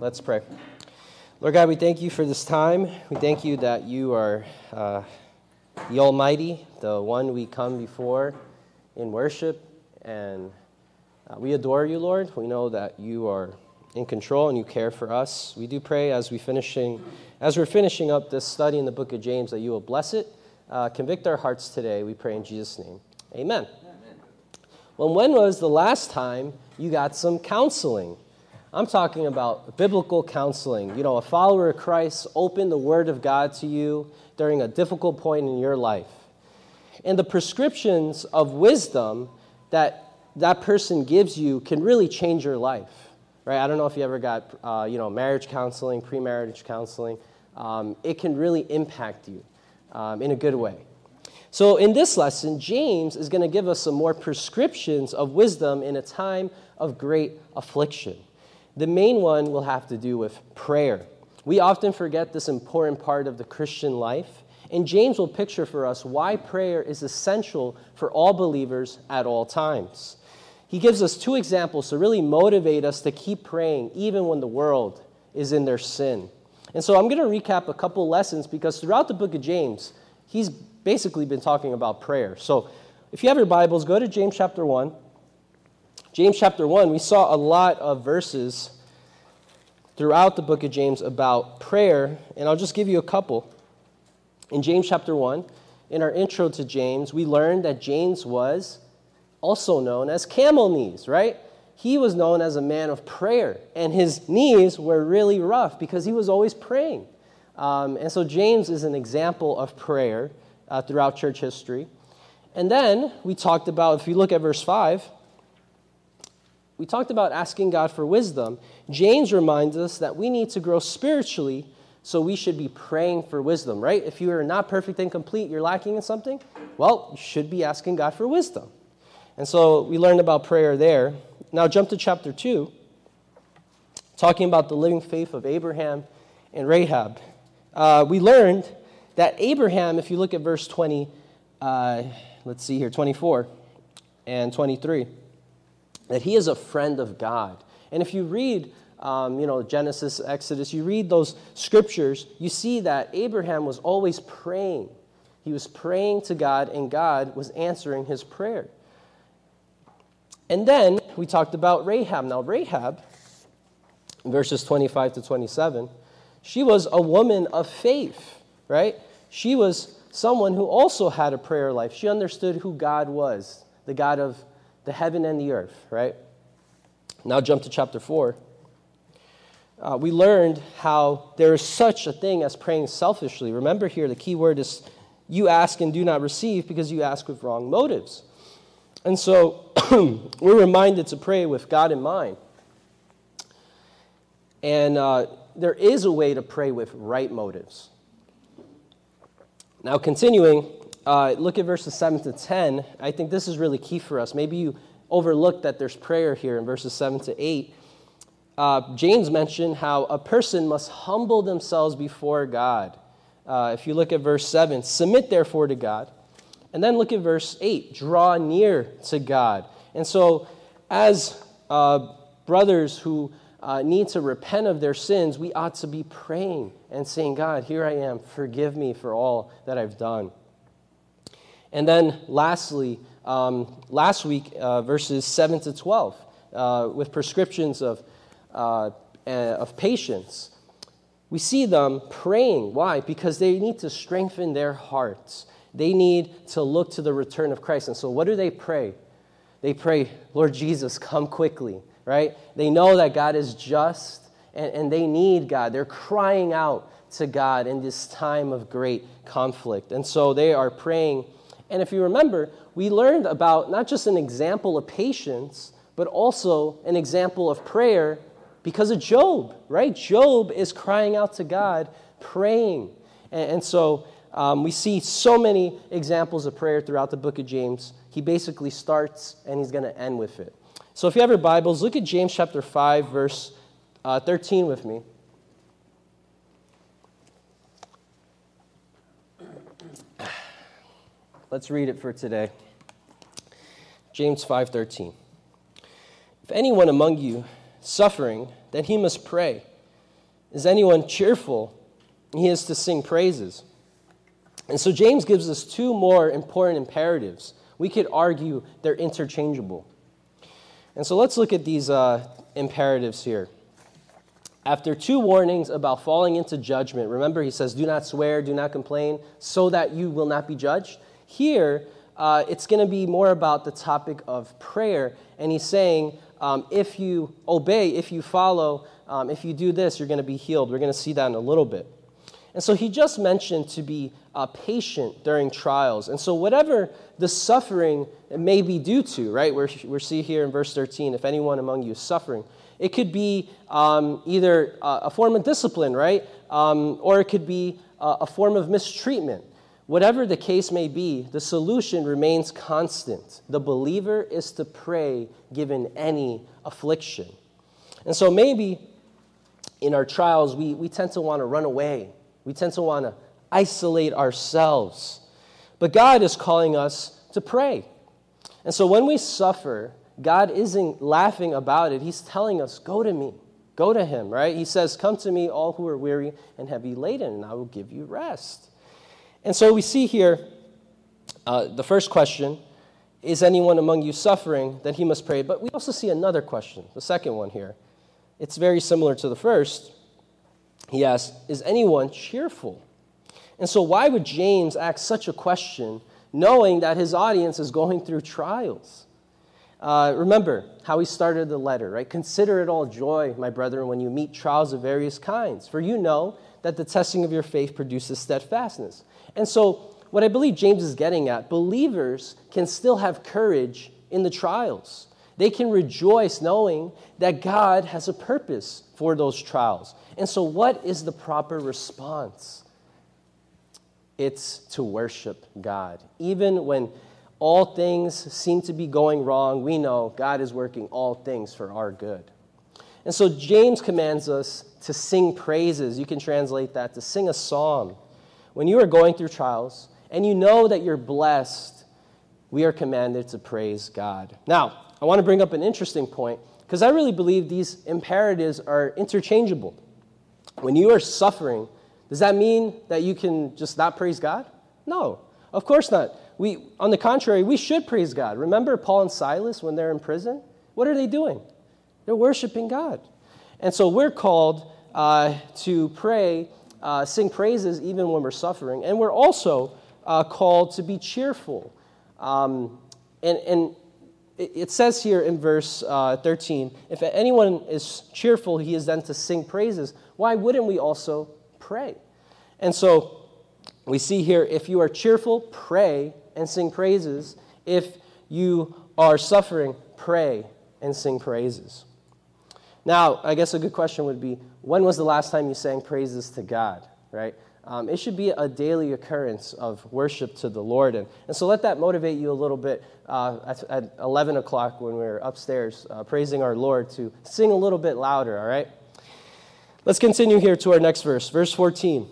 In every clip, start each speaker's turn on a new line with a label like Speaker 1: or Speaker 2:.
Speaker 1: Let's pray. Lord God, we thank you for this time. We thank you that you are uh, the Almighty, the one we come before in worship, and uh, we adore you, Lord. We know that you are in control and you care for us. We do pray as we finishing, as we're finishing up this study in the book of James, that you will bless it, uh, convict our hearts today. We pray in Jesus' name. Amen. Amen. Well, when was the last time you got some counseling? I'm talking about biblical counseling. You know, a follower of Christ opened the Word of God to you during a difficult point in your life. And the prescriptions of wisdom that that person gives you can really change your life, right? I don't know if you ever got, uh, you know, marriage counseling, pre-marriage counseling. Um, it can really impact you um, in a good way. So, in this lesson, James is going to give us some more prescriptions of wisdom in a time of great affliction. The main one will have to do with prayer. We often forget this important part of the Christian life, and James will picture for us why prayer is essential for all believers at all times. He gives us two examples to really motivate us to keep praying even when the world is in their sin. And so I'm going to recap a couple lessons because throughout the book of James, he's basically been talking about prayer. So if you have your Bibles, go to James chapter 1. James chapter 1, we saw a lot of verses throughout the book of James about prayer, and I'll just give you a couple. In James chapter 1, in our intro to James, we learned that James was also known as camel knees, right? He was known as a man of prayer, and his knees were really rough because he was always praying. Um, and so James is an example of prayer uh, throughout church history. And then we talked about, if you look at verse 5, we talked about asking God for wisdom. James reminds us that we need to grow spiritually, so we should be praying for wisdom, right? If you are not perfect and complete, you're lacking in something, well, you should be asking God for wisdom. And so we learned about prayer there. Now jump to chapter 2, talking about the living faith of Abraham and Rahab. Uh, we learned that Abraham, if you look at verse 20, uh, let's see here, 24 and 23 that he is a friend of God. And if you read, um, you know, Genesis, Exodus, you read those scriptures, you see that Abraham was always praying. He was praying to God, and God was answering his prayer. And then we talked about Rahab. Now, Rahab, verses 25 to 27, she was a woman of faith, right? She was someone who also had a prayer life. She understood who God was, the God of the heaven and the earth, right? Now jump to chapter 4. Uh, we learned how there is such a thing as praying selfishly. Remember here, the key word is you ask and do not receive because you ask with wrong motives. And so we're reminded to pray with God in mind. And uh, there is a way to pray with right motives. Now, continuing, uh, look at verses 7 to 10. I think this is really key for us. Maybe you overlooked that there's prayer here in verses 7 to 8. Uh, James mentioned how a person must humble themselves before God. Uh, if you look at verse 7, submit therefore to God. And then look at verse 8, draw near to God. And so, as uh, brothers who uh, need to repent of their sins, we ought to be praying and saying, God, here I am, forgive me for all that I've done. And then lastly, um, last week, uh, verses 7 to 12, uh, with prescriptions of, uh, of patience, we see them praying. Why? Because they need to strengthen their hearts. They need to look to the return of Christ. And so, what do they pray? They pray, Lord Jesus, come quickly, right? They know that God is just and, and they need God. They're crying out to God in this time of great conflict. And so, they are praying and if you remember, we learned about not just an example of patience, but also an example of prayer because of Job, right? Job is crying out to God, praying. And, and so um, we see so many examples of prayer throughout the book of James. He basically starts and he's going to end with it. So if you have your Bibles, look at James chapter 5, verse uh, 13 with me. Let's read it for today. James 5:13. If anyone among you suffering, then he must pray. Is anyone cheerful? He is to sing praises. And so James gives us two more important imperatives. We could argue they're interchangeable. And so let's look at these uh, imperatives here. After two warnings about falling into judgment, remember he says, Do not swear, do not complain, so that you will not be judged. Here, uh, it's going to be more about the topic of prayer. And he's saying, um, if you obey, if you follow, um, if you do this, you're going to be healed. We're going to see that in a little bit. And so he just mentioned to be uh, patient during trials. And so, whatever the suffering may be due to, right? We're, we see here in verse 13 if anyone among you is suffering, it could be um, either uh, a form of discipline, right? Um, or it could be uh, a form of mistreatment. Whatever the case may be, the solution remains constant. The believer is to pray given any affliction. And so maybe in our trials, we, we tend to want to run away. We tend to want to isolate ourselves. But God is calling us to pray. And so when we suffer, God isn't laughing about it. He's telling us, Go to me. Go to Him, right? He says, Come to me, all who are weary and heavy laden, and I will give you rest. And so we see here uh, the first question is anyone among you suffering? Then he must pray. But we also see another question, the second one here. It's very similar to the first. He asks, Is anyone cheerful? And so, why would James ask such a question knowing that his audience is going through trials? Uh, remember how he started the letter, right? Consider it all joy, my brethren, when you meet trials of various kinds, for you know that the testing of your faith produces steadfastness. And so, what I believe James is getting at, believers can still have courage in the trials. They can rejoice knowing that God has a purpose for those trials. And so, what is the proper response? It's to worship God. Even when all things seem to be going wrong, we know God is working all things for our good. And so, James commands us to sing praises. You can translate that to sing a psalm. When you are going through trials and you know that you're blessed, we are commanded to praise God. Now, I want to bring up an interesting point because I really believe these imperatives are interchangeable. When you are suffering, does that mean that you can just not praise God? No, of course not. We, on the contrary, we should praise God. Remember Paul and Silas when they're in prison? What are they doing? They're worshiping God. And so we're called uh, to pray, uh, sing praises even when we're suffering. And we're also uh, called to be cheerful. Um, and, and it says here in verse uh, 13 if anyone is cheerful, he is then to sing praises. Why wouldn't we also pray? And so we see here if you are cheerful, pray and sing praises. If you are suffering, pray and sing praises. Now, I guess a good question would be when was the last time you sang praises to God, right? Um, it should be a daily occurrence of worship to the Lord. And, and so let that motivate you a little bit uh, at, at, 11 o'clock when we're upstairs uh, praising our Lord to sing a little bit louder, all right? Let's continue here to our next verse, verse 14.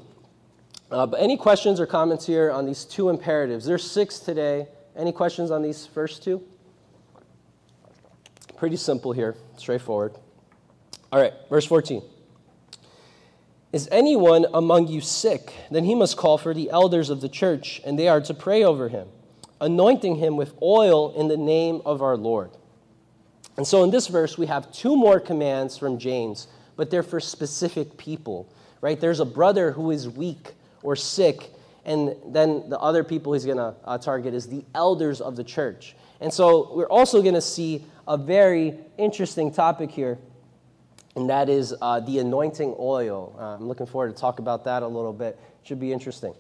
Speaker 1: Uh, but any questions or comments here on these two imperatives? There's six today. Any questions on these first two? Pretty simple here, straightforward. All right, verse 14. Is anyone among you sick? Then he must call for the elders of the church, and they are to pray over him, anointing him with oil in the name of our Lord. And so in this verse, we have two more commands from James, but they're for specific people, right? There's a brother who is weak or sick, and then the other people he's going to uh, target is the elders of the church. And so we're also going to see a very interesting topic here and that is uh, the anointing oil. Uh, I'm looking forward to talk about that a little bit. Should be interesting.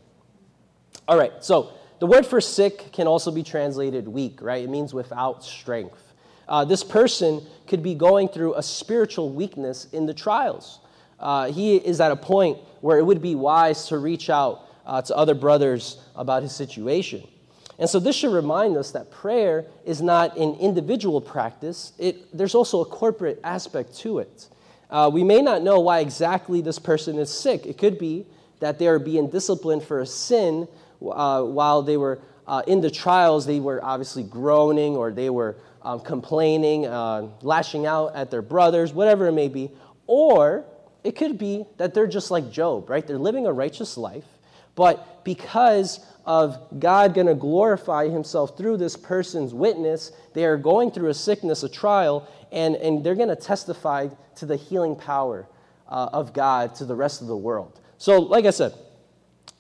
Speaker 1: All right, so the word for sick can also be translated weak, right? It means without strength. Uh, this person could be going through a spiritual weakness in the trials. Uh, he is at a point where it would be wise to reach out uh, to other brothers about his situation. And so this should remind us that prayer is not an individual practice, it, there's also a corporate aspect to it. Uh, we may not know why exactly this person is sick. It could be that they are being disciplined for a sin uh, while they were uh, in the trials. They were obviously groaning or they were um, complaining, uh, lashing out at their brothers, whatever it may be. Or It could be that they're just like Job, right? They're living a righteous life, but because of God going to glorify himself through this person's witness, they are going through a sickness, a trial, and, and they're going to testify to the healing power uh, of God to the rest of the world. So, like I said,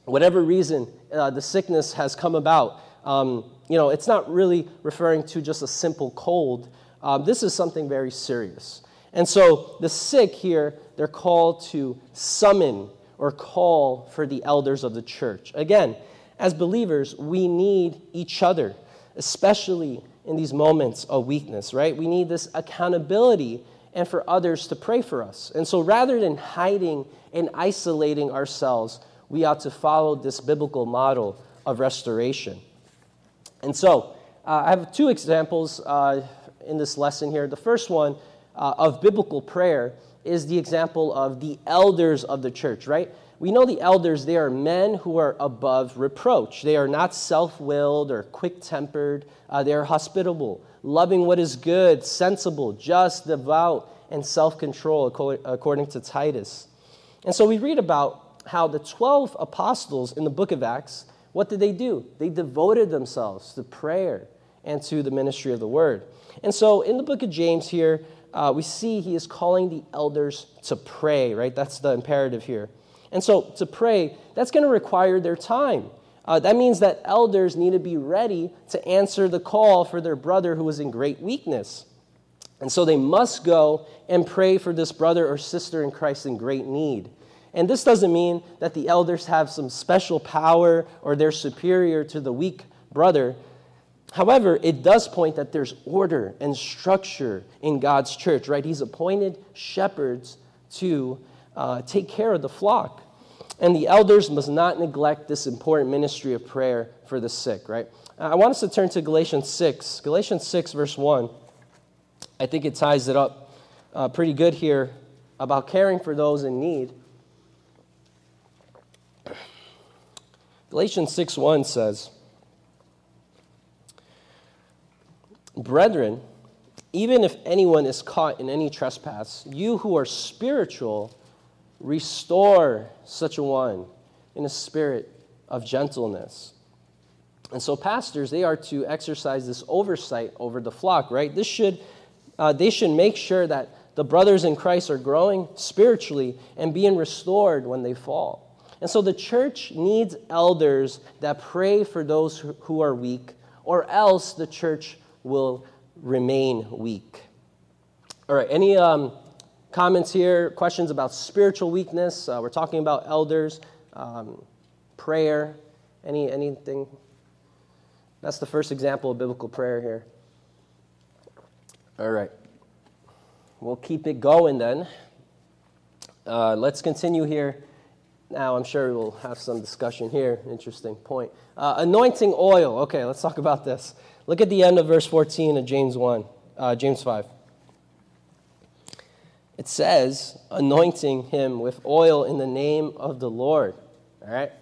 Speaker 1: whatever reason uh, the sickness has come about, um, you know, it's not really referring to just a simple cold. Um, this is something very serious. And so the sick here, they're called to summon or call for the elders of the church. Again, as believers, we need each other, especially in these moments of weakness, right? We need this accountability and for others to pray for us. And so rather than hiding and isolating ourselves, we ought to follow this biblical model of restoration. And so uh, I have two examples uh, in this lesson here. The first one uh, of biblical prayer is the example of the elders of the church, right? We know the elders, they are men who are above reproach. They are not self willed or quick tempered. Uh, they are hospitable, loving what is good, sensible, just, devout, and self control, according to Titus. And so we read about how the 12 apostles in the book of Acts, what did they do? They devoted themselves to prayer and to the ministry of the word. And so in the book of James here, uh, we see he is calling the elders to pray, right? That's the imperative here. And so to pray, that's going to require their time. Uh, that means that elders need to be ready to answer the call for their brother who is in great weakness. And so they must go and pray for this brother or sister in Christ in great need. And this doesn't mean that the elders have some special power or they're superior to the weak brother. However, it does point that there's order and structure in God's church, right? He's appointed shepherds to uh, take care of the flock. And the elders must not neglect this important ministry of prayer for the sick, right? I want us to turn to Galatians 6. Galatians 6, verse 1. I think it ties it up uh, pretty good here about caring for those in need. Galatians 6 1 says, Brethren, even if anyone is caught in any trespass, you who are spiritual, Restore such a one in a spirit of gentleness. And so, pastors, they are to exercise this oversight over the flock, right? This should, uh, they should make sure that the brothers in Christ are growing spiritually and being restored when they fall. And so, the church needs elders that pray for those who are weak, or else the church will remain weak. All right, any um, comments here, questions about spiritual weakness. Uh, we're talking about elders, um, prayer, any, anything. That's the first example of biblical prayer here. All right. We'll keep it going then. Uh, let's continue here. Now, I'm sure we'll have some discussion here. Interesting point. Uh, anointing oil. Okay, let's talk about this. Look at the end of verse 14 of James 1, uh, James 5 it says, anointing him with oil in the name of the Lord. All right?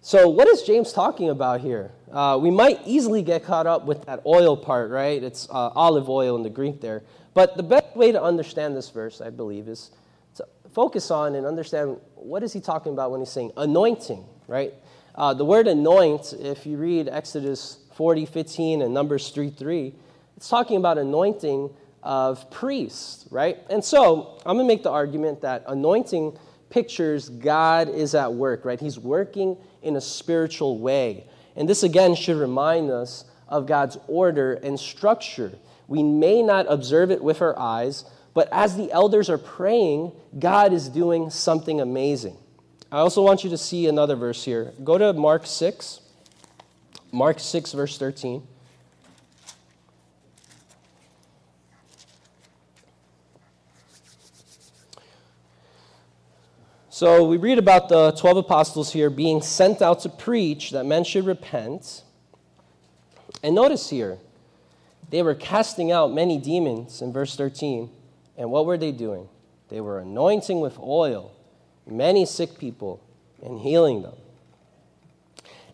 Speaker 1: So, what is James talking about here? Uh, we might easily get caught up with that oil part, right? It's uh, olive oil in the Greek there. But the best way to understand this verse, I believe, is to focus on and understand what is he talking about when he's saying anointing, right? Uh, the word anoint, if you read Exodus 40, 15, and Numbers 3, 3, it's talking about anointing of priests, right? And so I'm going to make the argument that anointing pictures God is at work, right? He's working in a spiritual way. And this again should remind us of God's order and structure. We may not observe it with our eyes, but as the elders are praying, God is doing something amazing. I also want you to see another verse here. Go to Mark 6. Mark 6, verse 13. So we read about the 12 apostles here being sent out to preach that men should repent. And notice here, they were casting out many demons in verse 13. And what were they doing? They were anointing with oil many sick people and healing them.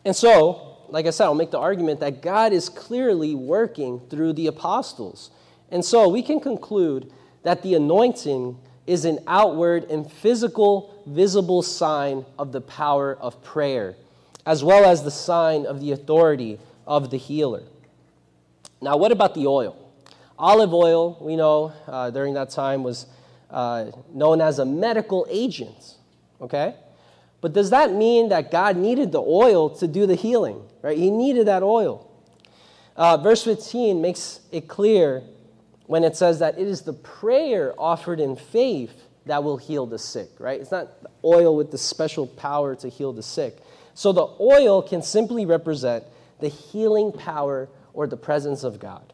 Speaker 1: And so, like I said, I'll make the argument that God is clearly working through the apostles. And so we can conclude that the anointing is an outward and physical, visible sign of the power of prayer, as well as the sign of the authority of the healer. Now, what about the oil? Olive oil, we know uh, during that time, was uh, known as a medical agent, okay? But does that mean that God needed the oil to do the healing, right? He needed that oil. Uh, verse 15 makes it clear when it says that it is the prayer offered in faith that will heal the sick, right? It's not oil with the special power to heal the sick. So the oil can simply represent the healing power or the presence of God.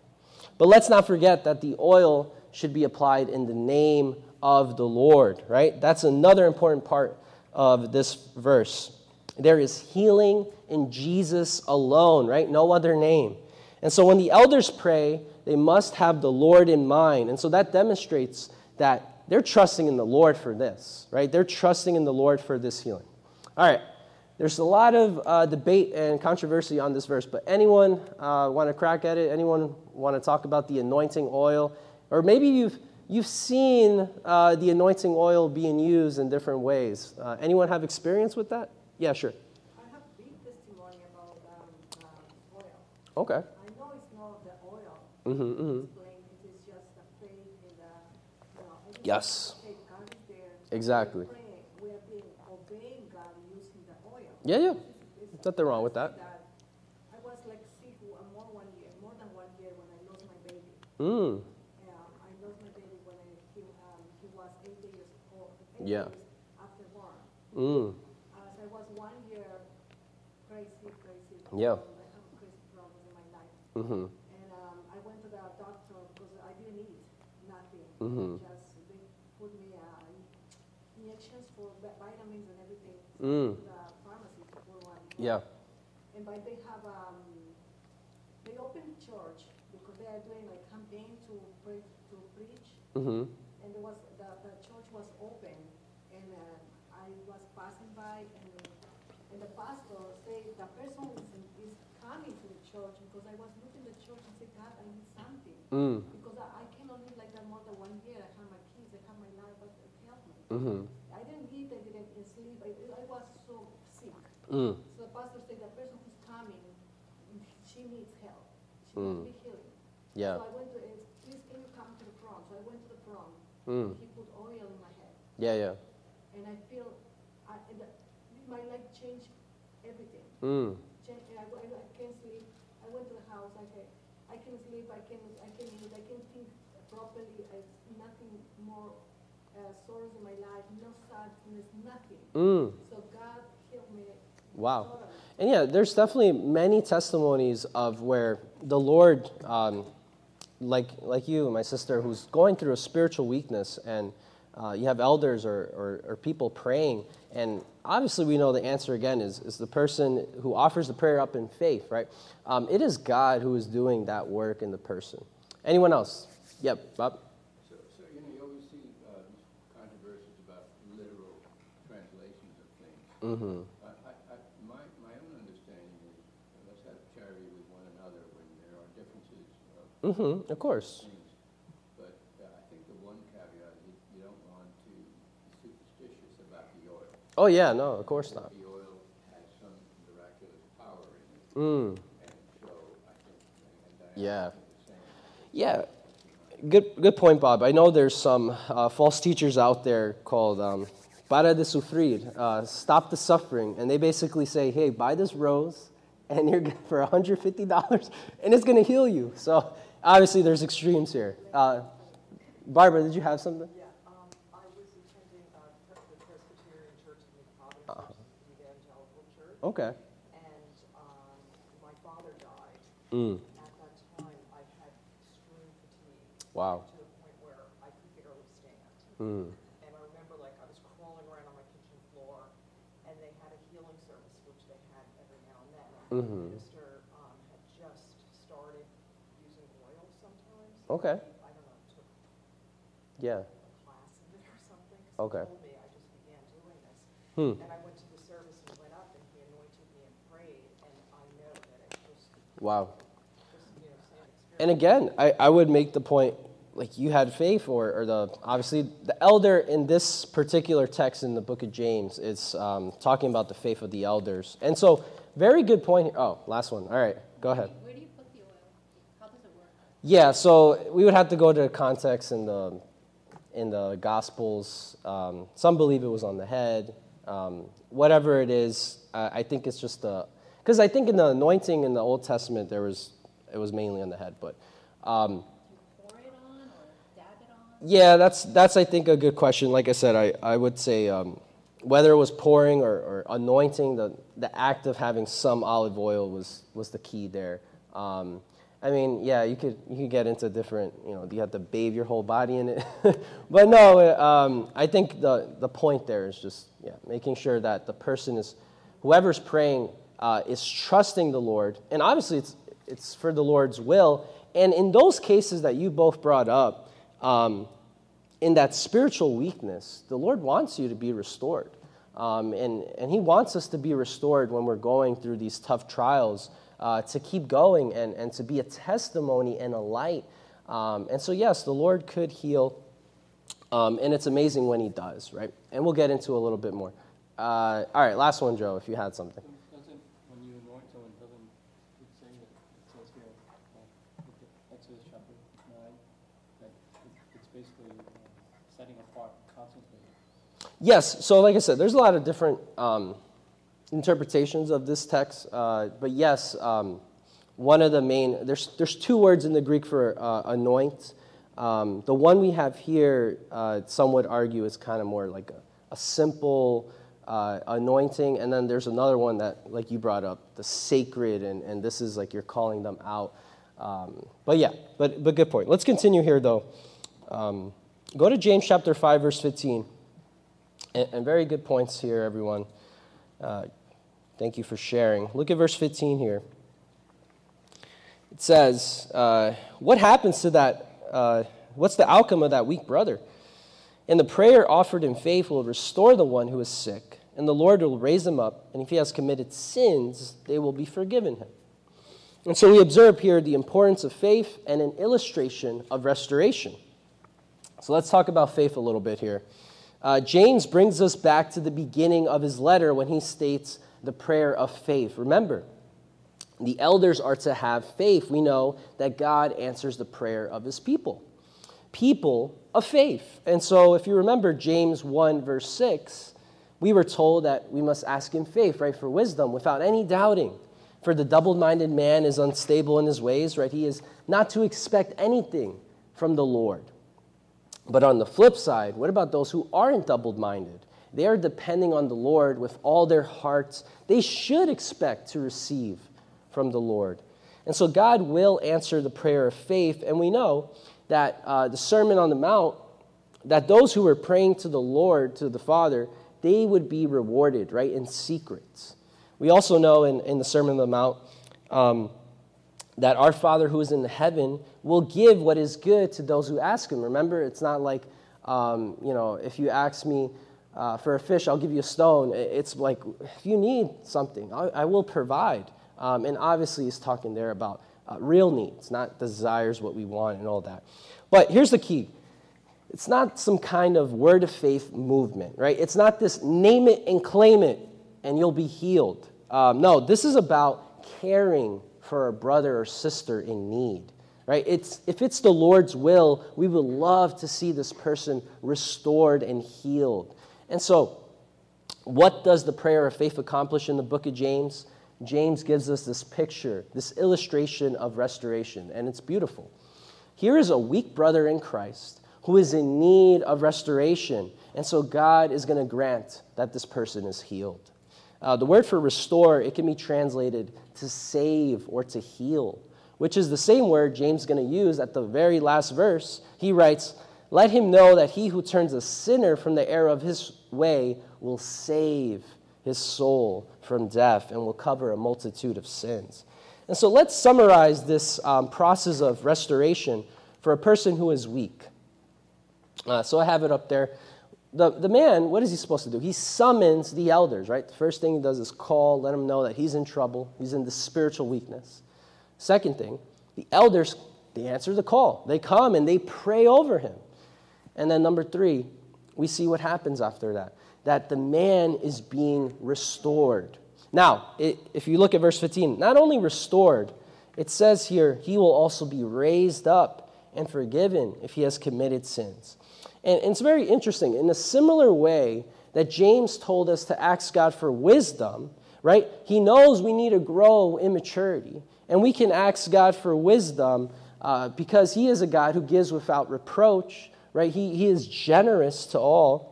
Speaker 1: But let's not forget that the oil should be applied in the name of the Lord, right? That's another important part of this verse. There is healing in Jesus alone, right? No other name. And so when the elders pray, they must have the Lord in mind. And so that demonstrates that they're trusting in the Lord for this, right? They're trusting in the Lord for this healing. All right. There's a lot of uh, debate and controversy on this verse, but anyone uh, want to crack at it? Anyone want to talk about the anointing oil? Or maybe you've, you've seen uh, the anointing oil being used in different ways. Uh, anyone have experience with that? Yeah, sure.
Speaker 2: I have big testimony about um, um, oil.
Speaker 1: Okay. Yes.
Speaker 2: faith, God is there.
Speaker 1: Exactly.
Speaker 2: We are praying, we have been obeying God using the oil.
Speaker 1: Yeah, yeah.
Speaker 2: It's-
Speaker 1: Nothing wrong with that.
Speaker 2: I was like sick uh, more one year, more than one year when I lost my baby.
Speaker 1: Mm.
Speaker 2: Yeah, I lost my baby when I, he, um, he was eight years old. Eight
Speaker 1: Yeah.
Speaker 2: years after born.
Speaker 1: Mm.
Speaker 2: As I was one year crazy, crazy.
Speaker 1: Yeah.
Speaker 2: I crazy problems in my life.
Speaker 1: Mm-hmm.
Speaker 2: And um, I went to the doctor because I didn't eat
Speaker 1: Mhm.
Speaker 2: Just they put me uh, injections for vitamins and everything.
Speaker 1: Mm.
Speaker 2: To the pharmacy one.
Speaker 1: Yeah.
Speaker 2: And by they have um, they open church because they are doing like campaign to pray to preach.
Speaker 1: Mm-hmm.
Speaker 2: And there was the, the church was open, and uh, I was passing by, and and the pastor said the person is, is coming to the church because I was looking at the church and said, God, I need something
Speaker 1: Mm.
Speaker 2: because I, I cannot live like that more than one year. I have my kids, I have my life, but help me.
Speaker 1: Mm-hmm.
Speaker 2: I didn't eat, I didn't sleep. I, I was so sick.
Speaker 1: Mm.
Speaker 2: So the pastor said, the person who's coming, she needs help. She
Speaker 1: Mm.
Speaker 2: needs to be healing.
Speaker 1: Yeah.
Speaker 2: So I went to, please can you come to the front? So I went to the front.
Speaker 1: Mm.
Speaker 2: He put oil in my head,
Speaker 1: Yeah, yeah.
Speaker 2: and I feel, I, and the, my life changed everything.
Speaker 1: Mm.
Speaker 2: Change, I, I, I can't sleep. I went to the house. I I can sleep. I can, I can eat. I can think properly. Uh, sorrows in my life. No sadness. Nothing.
Speaker 1: Mm.
Speaker 2: So God healed me.
Speaker 1: Wow. And yeah, there's definitely many testimonies of where the Lord, um, like like you, my sister, who's going through a spiritual weakness, and uh, you have elders or, or, or people praying, and obviously we know the answer again is, is the person who offers the prayer up in faith, right? Um, it is God who is doing that work in the person. Anyone else? Yep, Bob.
Speaker 3: So, so, you know, you always see uh, these controversies about literal translations of things.
Speaker 1: Mm-hmm.
Speaker 3: I, I, I, my, my own understanding is, uh, let's have charity with one another when there are differences of
Speaker 1: Mm-hmm. Of course.
Speaker 3: things. But uh, I think the one caveat is you don't want to be superstitious about the oil.
Speaker 1: Oh yeah, no, of course not.
Speaker 3: The oil has some miraculous power in it,
Speaker 1: Mm.
Speaker 3: and so I think, and
Speaker 1: Yeah. Yeah, good, good point, Bob. I know there's some uh, false teachers out there called um, para de sufrir, uh, stop the suffering, and they basically say, hey, buy this rose, and you're good for $150, and it's going to heal you. So obviously, there's extremes here. Uh, Barbara, did you have something?
Speaker 4: Yeah, um, I was attending uh, the Presbyterian Church in Providence,
Speaker 1: Uh-huh.
Speaker 4: which is an evangelical church,
Speaker 1: Okay.
Speaker 4: and um, my father died.
Speaker 1: Mm.
Speaker 4: At that time, I had extreme fatigue.
Speaker 1: Wow.
Speaker 4: To the point where I could barely stand.
Speaker 1: Mm.
Speaker 4: And I remember, like, I was crawling around on my kitchen floor, and they had a healing service, which they had every now and then. And
Speaker 1: Mhm.
Speaker 4: The minister um, had just started using oil sometimes.
Speaker 1: Okay.
Speaker 4: He, I don't know, took
Speaker 1: Yeah.
Speaker 4: a class in it or something. 'cause
Speaker 1: Okay.
Speaker 4: He told me, I just began doing this.
Speaker 1: Hmm.
Speaker 4: And I went to the service and went up and he anointed me and prayed and I know that it just,
Speaker 1: Wow.
Speaker 4: just, you know, same experience.
Speaker 1: And again, I, I would make the point like you had faith, or, or the obviously the elder in this particular text in the book of James is um, talking about the faith of the elders. And so, very good point. Oh, last one. All right, go ahead.
Speaker 5: Where do you put the oil? How does it work?
Speaker 1: Yeah, so we would have to go to context in the in the Gospels. Um, some believe it was on the head. Um, whatever it is, uh, I think it's just the because I think in the anointing in the Old Testament there was it was mainly on the head, but. Um,
Speaker 5: Pour it on or dab it on?
Speaker 1: yeah, that's that's I think a good question. Like I said, I, I would say um, whether it was pouring or, or anointing, the, the act of having some olive oil was was the key there. Um, I mean, yeah, you could you could get into different, you know, you have to bathe your whole body in it, but no, um, I think the the point there is just yeah, making sure that the person is, whoever's praying uh, is trusting the Lord, and obviously it's it's for the Lord's will. And in those cases that you both brought up, um, in that spiritual weakness, the Lord wants you to be restored. Um, and, and He wants us to be restored when we're going through these tough trials, uh, to keep going and, and to be a testimony and a light. Um, and so, yes, the Lord could heal, um, and it's amazing when He does, right? And we'll get into a little bit more. Uh, all right, last one, Joe, if you had something.
Speaker 6: Doesn't, when you anoint someone, doesn't it say that, it says here, uh, look at Exodus chapter nine, that it- it's basically uh, setting apart, consecrating.
Speaker 1: Yes, so like I said, there's a lot of different um, interpretations of this text, uh, but yes, um, one of the main there's there's two words in the Greek for uh, anoint. Um, the one we have here, uh, some would argue, is kind of more like a, a simple uh, anointing, and then there's another one that, like you brought up, the sacred, and, and this is like you're calling them out. Um, but yeah, but but good point. Let's continue here though. Um, go to James chapter five, verse fifteen. And, and very good points here, everyone. Uh, thank you for sharing. Look at verse 15 here. It says, uh, What happens to that? Uh, what's the outcome of that weak brother? And the prayer offered in faith will restore the one who is sick, and the Lord will raise him up, and if he has committed sins, they will be forgiven him. And so we observe here the importance of faith and an illustration of restoration. So let's talk about faith a little bit here. Uh, James brings us back to the beginning of his letter when he states the prayer of faith. Remember, the elders are to have faith. We know that God answers the prayer of his people, people of faith. And so, if you remember James 1, verse 6, we were told that we must ask in faith, right, for wisdom without any doubting. For the double minded man is unstable in his ways, right? He is not to expect anything from the Lord. But on the flip side, what about those who aren't double minded? They are depending on the Lord with all their hearts. They should expect to receive from the Lord. And so God will answer the prayer of faith. And we know that uh, the Sermon on the Mount, that those who were praying to the Lord, to the Father, they would be rewarded, right, in secret. We also know in, in the Sermon on the Mount um, that our Father who is in heaven will give what is good to those who ask Him. Remember, it's not like, um, you know, if you ask me uh, for a fish, I'll give you a stone. It's like, if you need something, I, I will provide. Um, and obviously, He's talking there about uh, real needs, not desires, what we want, and all that. But here's the key it's not some kind of word of faith movement, right? It's not this name it and claim it and you'll be healed. Um, no, this is about caring for a brother or sister in need, right? It's, if it's the Lord's will, we would love to see this person restored and healed. And so, what does the prayer of faith accomplish in the book of James? James gives us this picture, this illustration of restoration, and it's beautiful. Here is a weak brother in Christ who is in need of restoration. And so God is going to grant that this person is healed. Uh, the word for restore, it can be translated to save or to heal, which is the same word James is going to use at the very last verse. He writes, Let him know that he who turns a sinner from the error of his way will save his soul from death and will cover a multitude of sins. And so let's summarize this um, process of restoration for a person who is weak. Uh, so I have it up there. The, the man, what is he supposed to do? He summons the elders, right? The first thing he does is call, let him know that he's in trouble, he's in the spiritual weakness. Second thing, the elders they answer the call. They come and they pray over him. And then, number three, we see what happens after that that the man is being restored. Now, it, if you look at verse 15, not only restored, it says here, he will also be raised up and forgiven if he has committed sins. And, it's very interesting. In a similar way that James told us to ask God for wisdom, right? He knows we need to grow in maturity. And we can ask God for wisdom uh, because he is a God who gives without reproach, right? He, he is generous to all.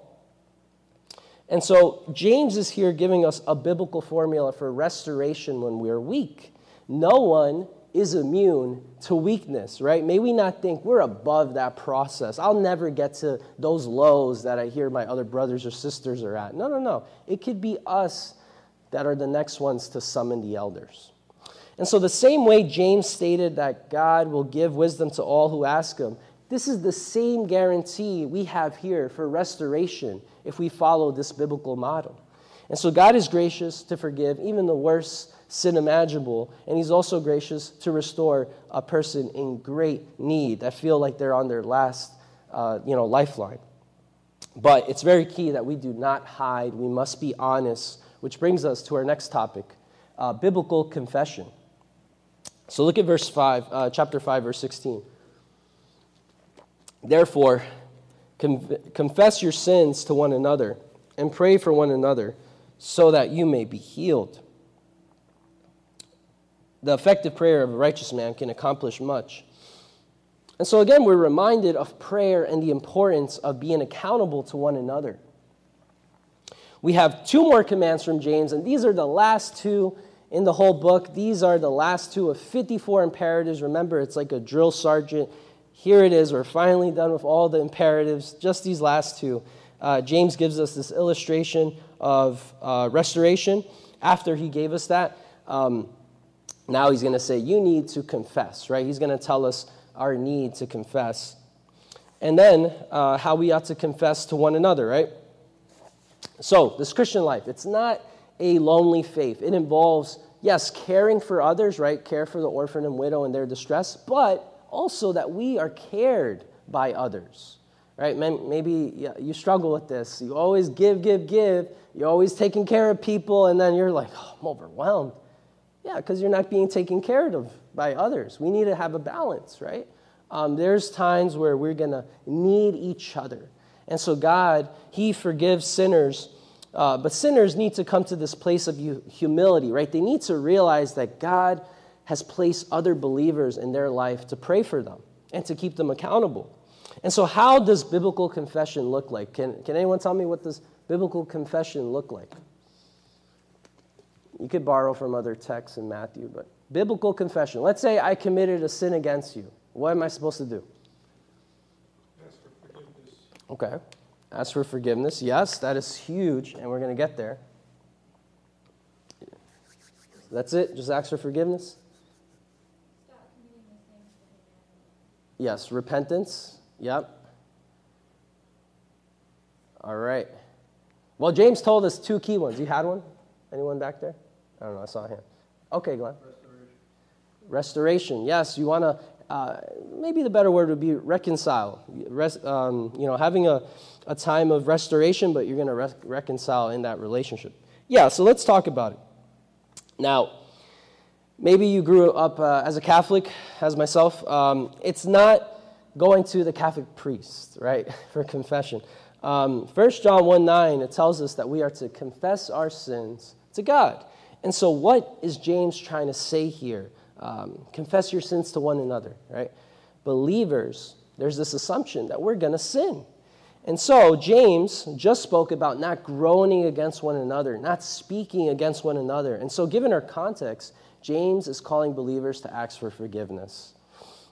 Speaker 1: And so James is here giving us a biblical formula for restoration when we're weak. No one is immune to weakness, right? May we not think we're above that process. I'll never get to those lows that I hear my other brothers or sisters are at. No, no, no. It could be us that are the next ones to summon the elders. And so, the same way James stated that God will give wisdom to all who ask him, this is the same guarantee we have here for restoration if we follow this biblical model. And so God is gracious to forgive even the worst sin imaginable, and He's also gracious to restore a person in great need that feel like they're on their last, uh, you know, lifeline. But it's very key that we do not hide. We must be honest, which brings us to our next topic: uh, biblical confession. So look at verse five, uh, chapter five, verse sixteen. Therefore, confess your sins to one another and pray for one another so that you may be healed. The effective prayer of a righteous man can accomplish much. And so, again, we're reminded of prayer and the importance of being accountable to one another. We have two more commands from James, and these are the last two in the whole book. These are the last two of 54 imperatives. Remember, it's like a drill sergeant here it is. We're finally done with all the imperatives, just these last two. Uh, James gives us this illustration of uh, restoration. After he gave us that, um, now he's going to say, You need to confess, right? He's going to tell us our need to confess. And then uh, how we ought to confess to one another, right? So, this Christian life, it's not a lonely faith. It involves, yes, caring for others, right? Care for the orphan and widow in their distress, but also that we are cared by others. Right? Maybe you struggle with this. You always give, give, give. You're always taking care of people, and then you're like, oh, I'm overwhelmed. Yeah, because you're not being taken care of by others. We need to have a balance, right? Um, there's times where we're going to need each other. And so, God, He forgives sinners, uh, but sinners need to come to this place of humility, right? They need to realize that God has placed other believers in their life to pray for them and to keep them accountable. And so, how does biblical confession look like? Can, can anyone tell me what does biblical confession look like? You could borrow from other texts in Matthew, but biblical confession. Let's say I committed a sin against you. What am I supposed to do?
Speaker 7: Ask for forgiveness.
Speaker 1: Okay. Ask for forgiveness. Yes, that is huge, and we're going to get there. That's it? Just ask for forgiveness? Yes, repentance. Yep. All right. Well, James told us two key ones. You had one? Anyone back there? I don't know. I saw him. Okay, Glenn. Restoration. Restoration. Yes, you want to. Uh, maybe the better word would be reconcile. Um, you know, having a, a time of restoration, but you're going to re- reconcile in that relationship. Yeah. So let's talk about it. Now, Maybe you grew up uh, as a Catholic, as myself. Um, it's not going to the Catholic priest, right, for confession. Um, 1 John 1 9, it tells us that we are to confess our sins to God. And so, what is James trying to say here? Um, confess your sins to one another, right? Believers, there's this assumption that we're going to sin. And so, James just spoke about not groaning against one another, not speaking against one another. And so, given our context, James is calling believers to ask for forgiveness.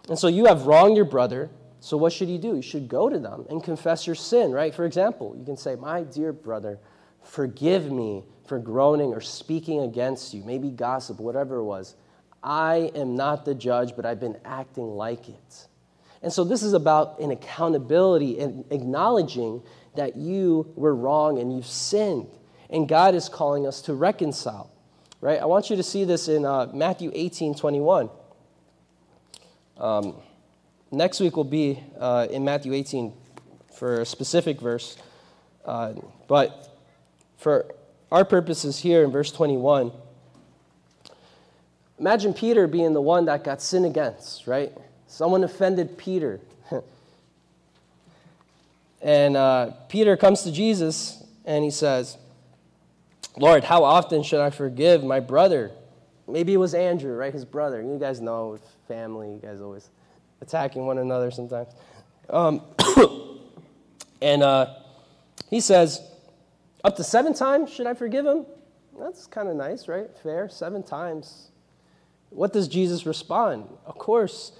Speaker 1: And so you have wronged your brother. So what should you do? You should go to them and confess your sin, right? For example, you can say, My dear brother, forgive me for groaning or speaking against you, maybe gossip, whatever it was. I am not the judge, but I've been acting like it. And so this is about an accountability and acknowledging that you were wrong and you've sinned. And God is calling us to reconcile right? I want you to see this in uh, Matthew 18 21. Um, next week will be uh, in Matthew 18 for a specific verse. Uh, but for our purposes here in verse 21, imagine Peter being the one that got sinned against, right? Someone offended Peter. and uh, Peter comes to Jesus and he says, Lord, how often should I forgive my brother? Maybe it was Andrew, right? His brother. You guys know, family, you guys always attacking one another sometimes. Um, and uh, he says, Up to seven times should I forgive him? That's kind of nice, right? Fair. Seven times. What does Jesus respond? Of course,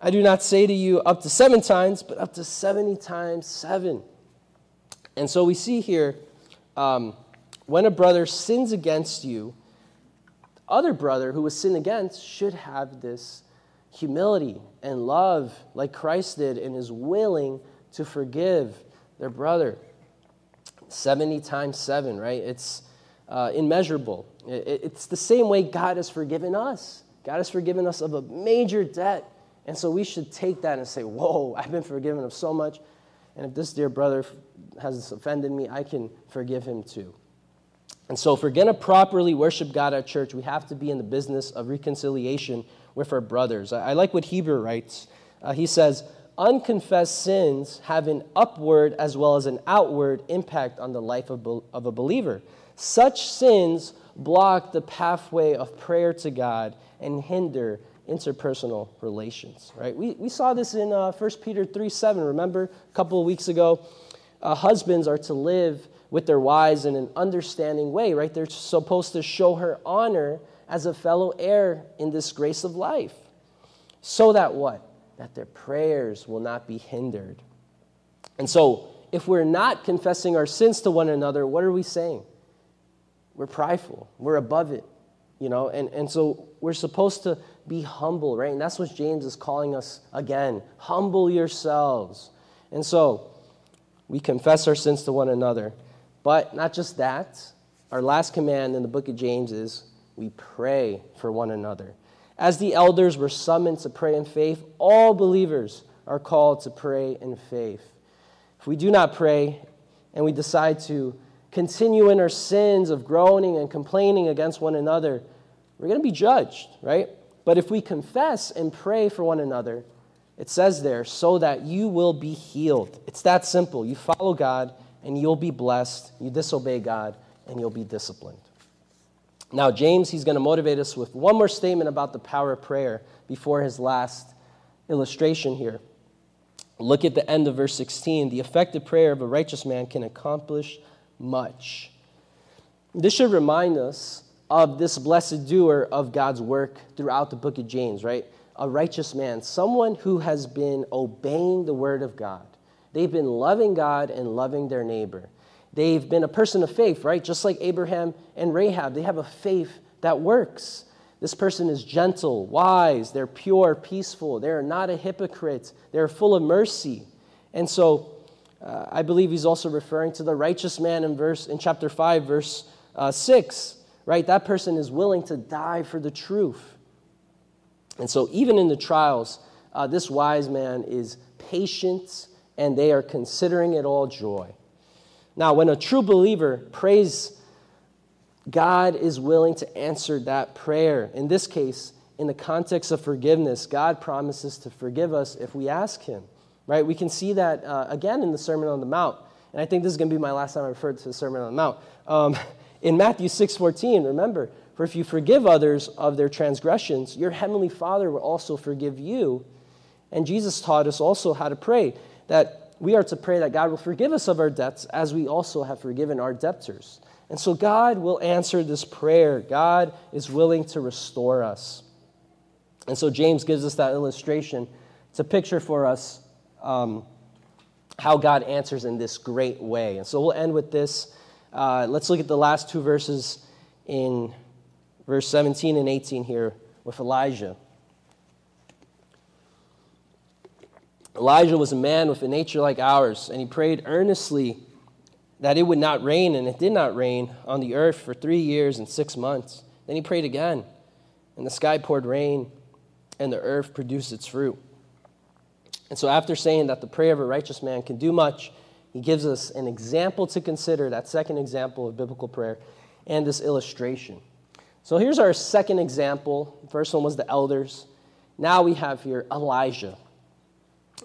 Speaker 1: I do not say to you up to seven times, but up to 70 times seven. And so we see here um, when a brother sins against you, the other brother who was sinned against should have this humility and love like Christ did and is willing to forgive their brother. 70 times 7, right? It's uh, immeasurable. It, it's the same way God has forgiven us. God has forgiven us of a major debt. And so we should take that and say, Whoa, I've been forgiven of so much. And if this dear brother has offended me, I can forgive him too. And so, if we're going to properly worship God at church, we have to be in the business of reconciliation with our brothers. I, like what Hiebert writes. Uh, he says, Unconfessed sins have an upward as well as an outward impact on the life of, of a believer. Such sins block the pathway of prayer to God and hinder interpersonal relations, right? We, we saw this in uh, 1 Peter 3 7. Remember a couple of weeks ago? Uh, husbands are to live with their wives in an understanding way, right? They're supposed to show her honor as a fellow heir in this grace of life. So that what? That their prayers will not be hindered. And so, if we're not confessing our sins to one another, what are we saying? We're prideful, we're above it, you know? And, and so, we're supposed to be humble, right? And that's what James is calling us again humble yourselves. And so, we confess our sins to one another. But not just that, our last command in the book of James is we pray for one another. As the elders were summoned to pray in faith, all believers are called to pray in faith. If we do not pray and we decide to continue in our sins of groaning and complaining against one another, we're going to be judged, right? But if we confess and pray for one another, it says there, so that you will be healed. It's that simple. You follow God and you'll be blessed. You disobey God and you'll be disciplined. Now, James, he's going to motivate us with one more statement about the power of prayer before his last illustration here. Look at the end of verse 16. The effective prayer of a righteous man can accomplish much. This should remind us of this blessed doer of God's work throughout the book of James, right? A righteous man, someone who has been obeying the word of God. They've been loving God and loving their neighbor. They've been a person of faith, right? Just like Abraham and Rahab. They have a faith that works. This person is gentle, wise, they're pure, peaceful, they're not a hypocrite, they're full of mercy. And so uh, I believe he's also referring to the righteous man in verse in chapter 5 verse uh, 6, right? That person is willing to die for the truth. And so even in the trials, uh, this wise man is patient and they are considering it all joy. Now, when a true believer prays, God is willing to answer that prayer. In this case, in the context of forgiveness, God promises to forgive us if we ask Him. Right? We can see that uh, again in the Sermon on the Mount. And I think this is going to be my last time I refer to the Sermon on the Mount. Um, in Matthew 6:14, remember, for if you forgive others of their transgressions, your heavenly Father will also forgive you. And Jesus taught us also how to pray that we are to pray that God will forgive us of our debts as we also have forgiven our debtors. And so God will answer this prayer. God is willing to restore us. And so James gives us that illustration to picture for us um, how God answers in this great way. And so we'll end with this. Uh, let's look at the last two verses in verse 17 and 18 here with Elijah. Elijah was a man with a nature like ours, and he prayed earnestly that it would not rain, and it did not rain on the earth for three years and six months. Then he prayed again, and the sky poured rain, and the earth produced its fruit. And so, after saying that the prayer of a righteous man can do much, he gives us an example to consider, that second example of biblical prayer, and this illustration. So, here's our second example. The first one was the elders. Now we have here Elijah.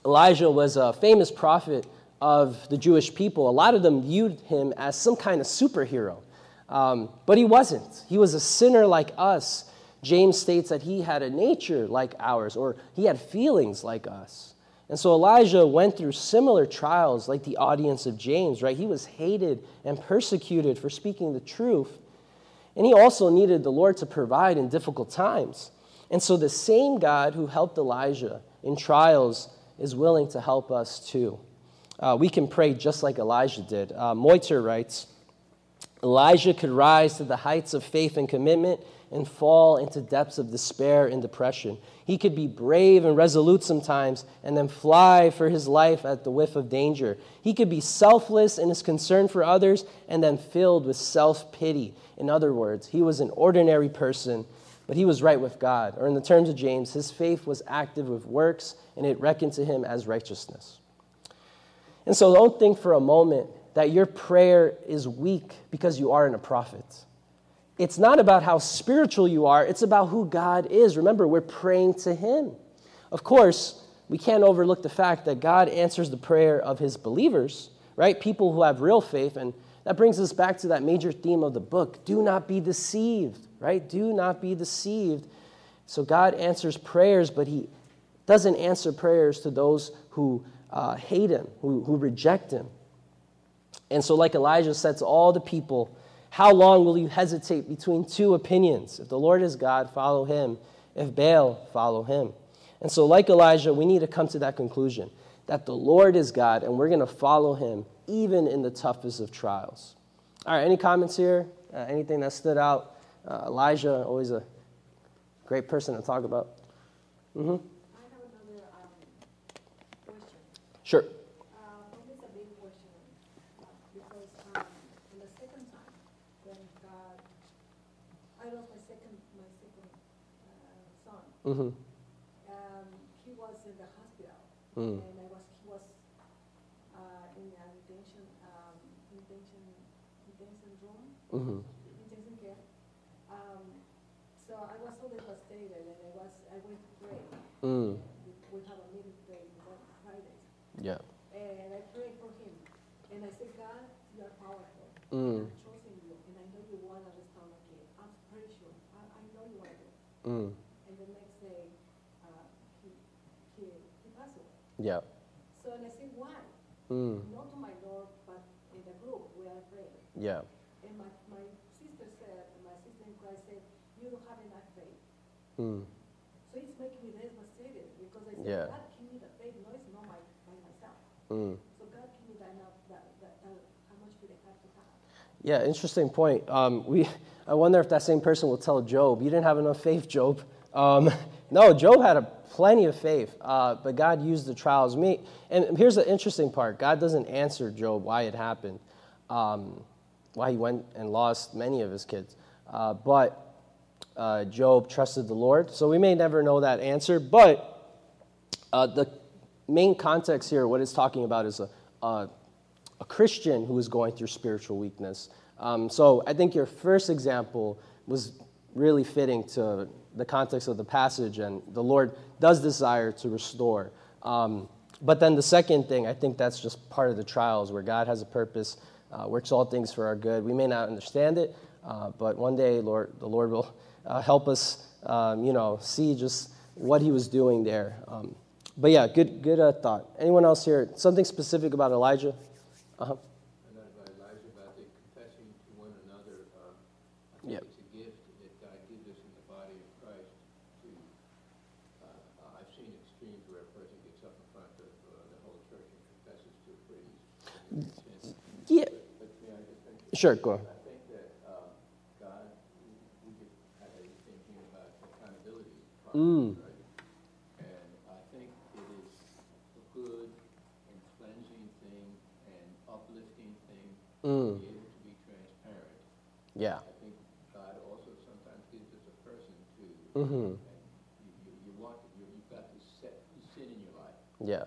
Speaker 1: Elijah was a famous prophet of the Jewish people. A lot of them viewed him as some kind of superhero, um, but he wasn't. He was a sinner like us. James states that he had a nature like ours, or he had feelings like us. And so Elijah went through similar trials like the audience of James, right? He was hated and persecuted for speaking the truth. And he also needed the Lord to provide in difficult times. And so the same God who helped Elijah in trials is willing to help us too. Uh, we can pray just like Elijah did. Uh, Motyer writes Elijah could rise to the heights of faith and commitment and fall into depths of despair and depression. He could be brave and resolute sometimes and then fly for his life at the whiff of danger. He could be selfless in his concern for others and then filled with self pity. In other words, he was an ordinary person, but he was right with God. Or, in the terms of James, his faith was active with works and it reckoned to him as righteousness. And so, don't think for a moment that your prayer is weak because you aren't a prophet. It's not about how spiritual you are, it's about who God is. Remember, we're praying to Him. Of course, we can't overlook the fact that God answers the prayer of His believers, right? People who have real faith. And that brings us back to that major theme of the book do not be deceived, right? Do not be deceived. So God answers prayers, but He doesn't answer prayers to those who uh, hate Him, who, who reject Him. And so, like Elijah said to all the people, how long will you hesitate between two opinions? If the Lord is God, follow him. If Baal, follow him. And so, like Elijah, we need to come to that conclusion that the Lord is God and we're going to follow him even in the toughest of trials. All right, any comments here? Uh, anything that stood out? Uh, Elijah, always a great person to talk about. Mm-hmm.
Speaker 2: I have another um, question.
Speaker 1: Sure.
Speaker 2: For me, it's a big question, because in the second time, when God, I lost my second, my second son,
Speaker 1: Mm-hmm.
Speaker 2: um, he was in the hospital,
Speaker 1: Mm.
Speaker 2: and I was, he was uh, in a detention, um, detention, detention room,
Speaker 1: Mm-hmm.
Speaker 2: detention care. Um, so I was so devastated, and I was, I went to pray.
Speaker 1: Mm.
Speaker 2: We, have a meeting today on Fridays.
Speaker 1: Yeah.
Speaker 2: And I prayed for him. And I said, God, you are powerful.
Speaker 1: Mm.
Speaker 2: I've chosen you. And I know you want to restore my kid. I'm pretty sure. I, I know you want to.
Speaker 1: Mm.
Speaker 2: And the next day, uh, he, he, he passed away.
Speaker 1: Yeah.
Speaker 2: So and I said, why?
Speaker 1: Mm.
Speaker 2: Not to my Lord, but in the group we are praying.
Speaker 1: Yeah.
Speaker 2: And my, my sister said, my sister in Christ said, you don't have enough faith.
Speaker 1: Mm.
Speaker 2: So it's making me devastated because I said,
Speaker 1: Yeah.
Speaker 2: God, give me the faith. No, it's not my, by myself.
Speaker 1: Mm.
Speaker 2: So God give me that enough, that, that, that, how much would I have to have?
Speaker 1: Yeah, interesting point. Um, we, I wonder if that same person will tell Job, "You didn't have enough faith, Job." Um, no, Job had a plenty of faith, uh, but God used the trials. Me, and here's the interesting part: God doesn't answer Job why it happened, um, why he went and lost many of his kids. Uh, but uh, Job trusted the Lord, so we may never know that answer. But uh, the main context here, what it's talking about, is a, a a Christian who is going through spiritual weakness. Um, so I think your first example was really fitting to the context of the passage, and the Lord does desire to restore. Um, but then the second thing, I think that's just part of the trials where God has a purpose, uh, works all things for our good. We may not understand it, uh, but one day, Lord, the Lord will uh, help us, um, you know, see just what He was doing there. Um, but yeah, good, good uh, thought. Anyone else here? Something specific about Elijah? Uh-huh.
Speaker 3: And not about Elijah, about the confessing to one another. um, I
Speaker 1: Yeah.
Speaker 3: think it's a gift that God gives us in the body of Christ to, uh, I've seen extremes where a person gets up in front of uh, the whole church and confesses to a priest. and it's sin.
Speaker 1: Yeah,
Speaker 3: But may I just
Speaker 1: sure, go ahead.
Speaker 3: I think that um, God, we we just had a thing here about accountability
Speaker 1: Mm.
Speaker 3: problems, right? And I think it is a good and cleansing thing and uplifting thing to
Speaker 1: Mm.
Speaker 3: be able to be transparent.
Speaker 1: Yeah.
Speaker 3: I think God also sometimes gives us a person to,
Speaker 1: Mm-hmm.
Speaker 3: you, you, you want, you, you've got this set, sin in your life,
Speaker 1: Yeah.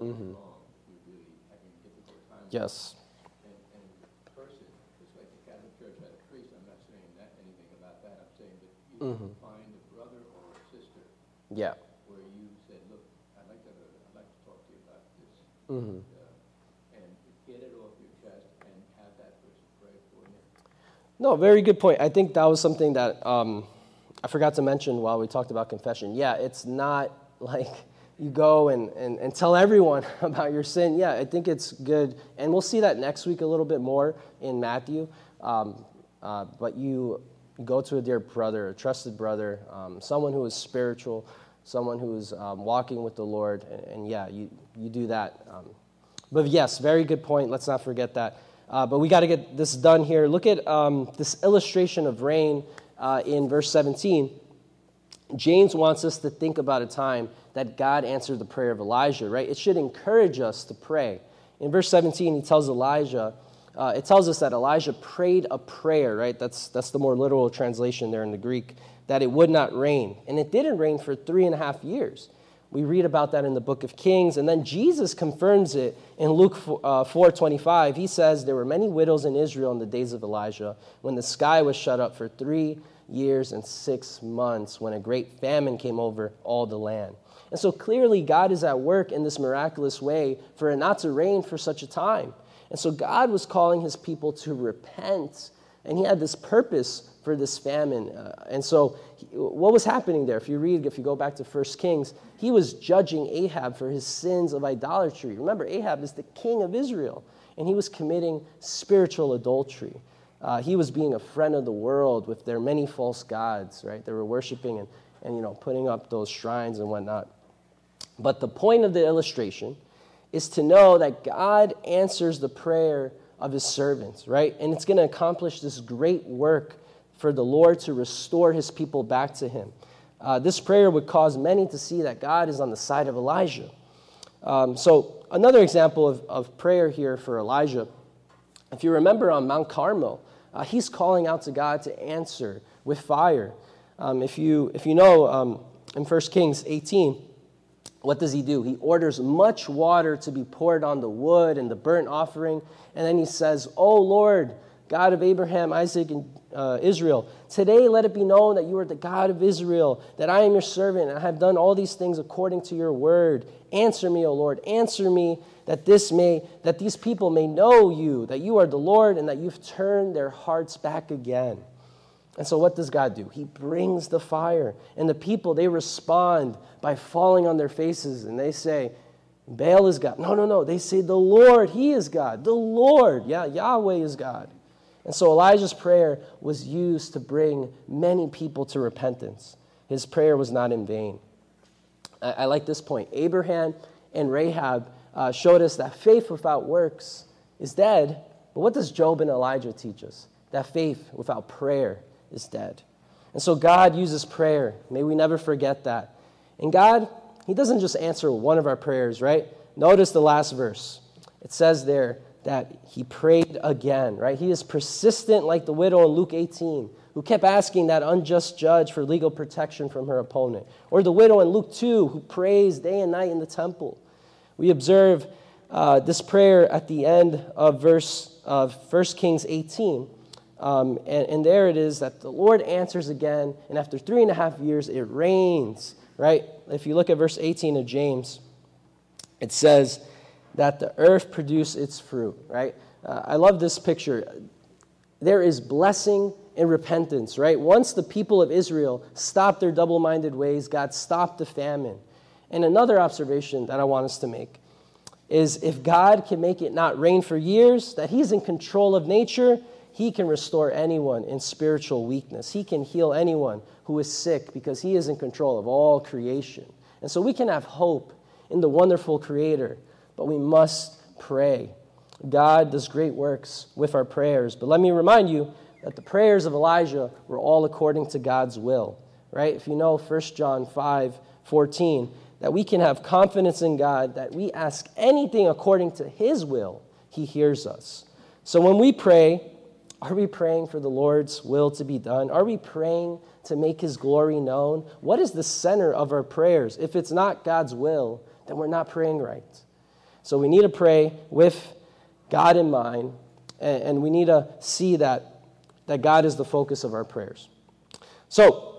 Speaker 3: all along, you're really having a difficult time.
Speaker 1: Yes.
Speaker 3: And, and the person, just like the Catholic Church had a priest, I'm not saying that, anything about that, I'm saying that you
Speaker 1: Mhm.
Speaker 3: find a brother or a sister
Speaker 1: Yeah.
Speaker 3: where you said, look, I'd like to, I'd like to talk to you about this.
Speaker 1: hmm
Speaker 3: uh, And get it off your chest and have that person pray for you.
Speaker 1: No, very good point. I think that was something that um, I forgot to mention while we talked about confession. Yeah, it's not like you go and, and, and tell everyone about your sin. Yeah, I think it's good. And we'll see that next week a little bit more in Matthew. Um, uh, but you go to a dear brother, a trusted brother, um, someone who is spiritual, someone who is um, walking with the Lord. And, and yeah, you, you do that. Um, but yes, very good point. Let's not forget that. Uh, but we got to get this done here. Look at um, this illustration of rain uh, in verse 17. James wants us to think about a time that God answered the prayer of Elijah, right? It should encourage us to pray. In verse 17, he tells Elijah, uh, it tells us that Elijah prayed a prayer, right? That's, that's the more literal translation there in the Greek, that it would not rain. And it didn't rain for three and a half years. We read about that in the book of Kings, and then Jesus confirms it in Luke 4, uh, 4:25. He says there were many widows in Israel in the days of Elijah when the sky was shut up for 3 years and 6 months when a great famine came over all the land. And so clearly God is at work in this miraculous way for it not to rain for such a time. And so God was calling his people to repent, and he had this purpose for this famine. Uh, and so, he- what was happening there? If you read, if you go back to 1 Kings, he was judging Ahab for his sins of idolatry. Remember, Ahab is the king of Israel, and he was committing spiritual adultery. Uh, he was being a friend of the world with their many false gods, right? They were worshiping and, and you know, putting up those shrines and whatnot. But the point of the illustration is to know that God answers the prayer of his servants, right? And it's going to accomplish this great work for the Lord to restore his people back to him. Uh, this prayer would cause many to see that God is on the side of Elijah. Um, so, another example of, of prayer here for Elijah, if you remember on Mount Carmel, uh, he's calling out to God to answer with fire. Um, if, you, if you know um, in 1 Kings 18, what does he do? He orders much water to be poured on the wood and the burnt offering. And then he says, O Lord, God of Abraham, Isaac, and uh, Israel, today let it be known that you are the God of Israel, that I am your servant, and I have done all these things according to your word. Answer me, O Lord, answer me, that this may, that these people may know you, that you are the Lord, and that you've turned their hearts back again. And so, what does God do? He brings the fire. And the people, they respond by falling on their faces and they say, Baal is God. No, no, no. They say, The Lord, He is God. The Lord, yeah, Yahweh is God. And so, Elijah's prayer was used to bring many people to repentance. His prayer was not in vain. I, I like this point. Abraham and Rahab uh, showed us that faith without works is dead. But what does Job and Elijah teach us? That faith without prayer is dead. And so God uses prayer. May we never forget that. And God, He doesn't just answer one of our prayers, right? Notice the last verse. It says there that He prayed again, right? He is persistent like the widow in Luke 18, who kept asking that unjust judge for legal protection from her opponent. Or the widow in Luke 2, who prays day and night in the temple. We observe uh, this prayer at the end of verse of 1 Kings 18. Um, and, and there it is that the Lord answers again, and after three and a half years, it rains, right? If you look at verse 18 of James, it says that the earth produce its fruit, right? Uh, I love this picture. There is blessing and repentance, right? Once the people of Israel stopped their double minded ways, God stopped the famine. And another observation that I want us to make is if God can make it not rain for years, that He's in control of nature, He can restore anyone in spiritual weakness. He can heal anyone who is sick because He is in control of all creation. And so we can have hope in the wonderful Creator, but we must pray. God does great works with our prayers. But let me remind you that the prayers of Elijah were all according to God's will, right? If you know 1 John 5 14, that we can have confidence in God, that we ask anything according to His will, He hears us. So when we pray, are we praying for the Lord's will to be done? Are we praying to make His glory known? What is the center of our prayers? If it's not God's will, then we're not praying right. So we need to pray with God in mind, and, we need to see that, that God is the focus of our prayers. So,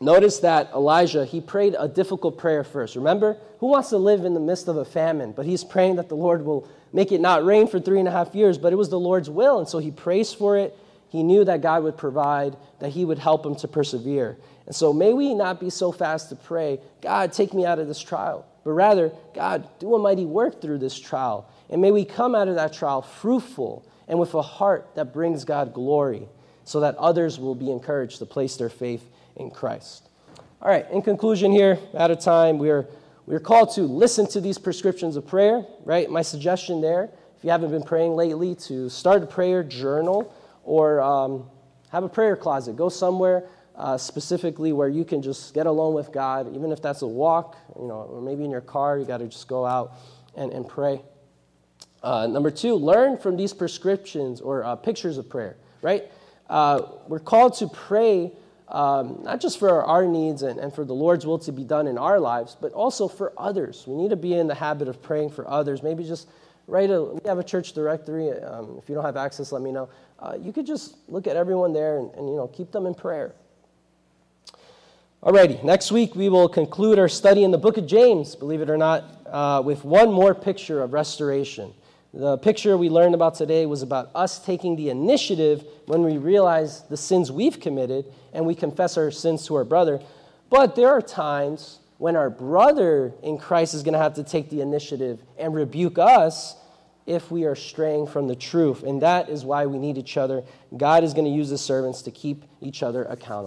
Speaker 1: notice that Elijah, he prayed a difficult prayer first. Remember, who wants to live in the midst of a famine? But he's praying that the Lord will make it not rain for three and a half years, but it was the Lord's will. And so he prays for it. He knew that God would provide, that he would help him to persevere. And so may we not be so fast to pray, God, take me out of this trial, but rather, God, do a mighty work through this trial. And may we come out of that trial fruitful and with a heart that brings God glory so that others will be encouraged to place their faith in Christ. All right, in conclusion, here, out of time, we're, we're called to listen to these prescriptions of prayer, right? My suggestion there, if you haven't been praying lately, to start a prayer journal or um, have a prayer closet. Go somewhere uh, specifically where you can just get alone with God, even if that's a walk, you know, or maybe in your car, you got to just go out and, and pray. Uh, number two, learn from these prescriptions or uh, pictures of prayer, right? Uh, we're called to pray um, not just for our needs and, and for the Lord's will to be done in our lives, but also for others. We need to be in the habit of praying for others. Maybe just write a, we have a church directory. Um, if you don't have access, let me know. Uh, you could just look at everyone there and, and, you know, keep them in prayer. Alrighty, next week we will conclude our study in the book of James, believe it or not, uh, with one more picture of restoration. The picture we learned about today was about us taking the initiative when we realize the sins we've committed and we confess our sins to our brother. But there are times when our brother in Christ is going to have to take the initiative and rebuke us if we are straying from the truth. And that is why we need each other. God is going to use the servants to keep each other accountable.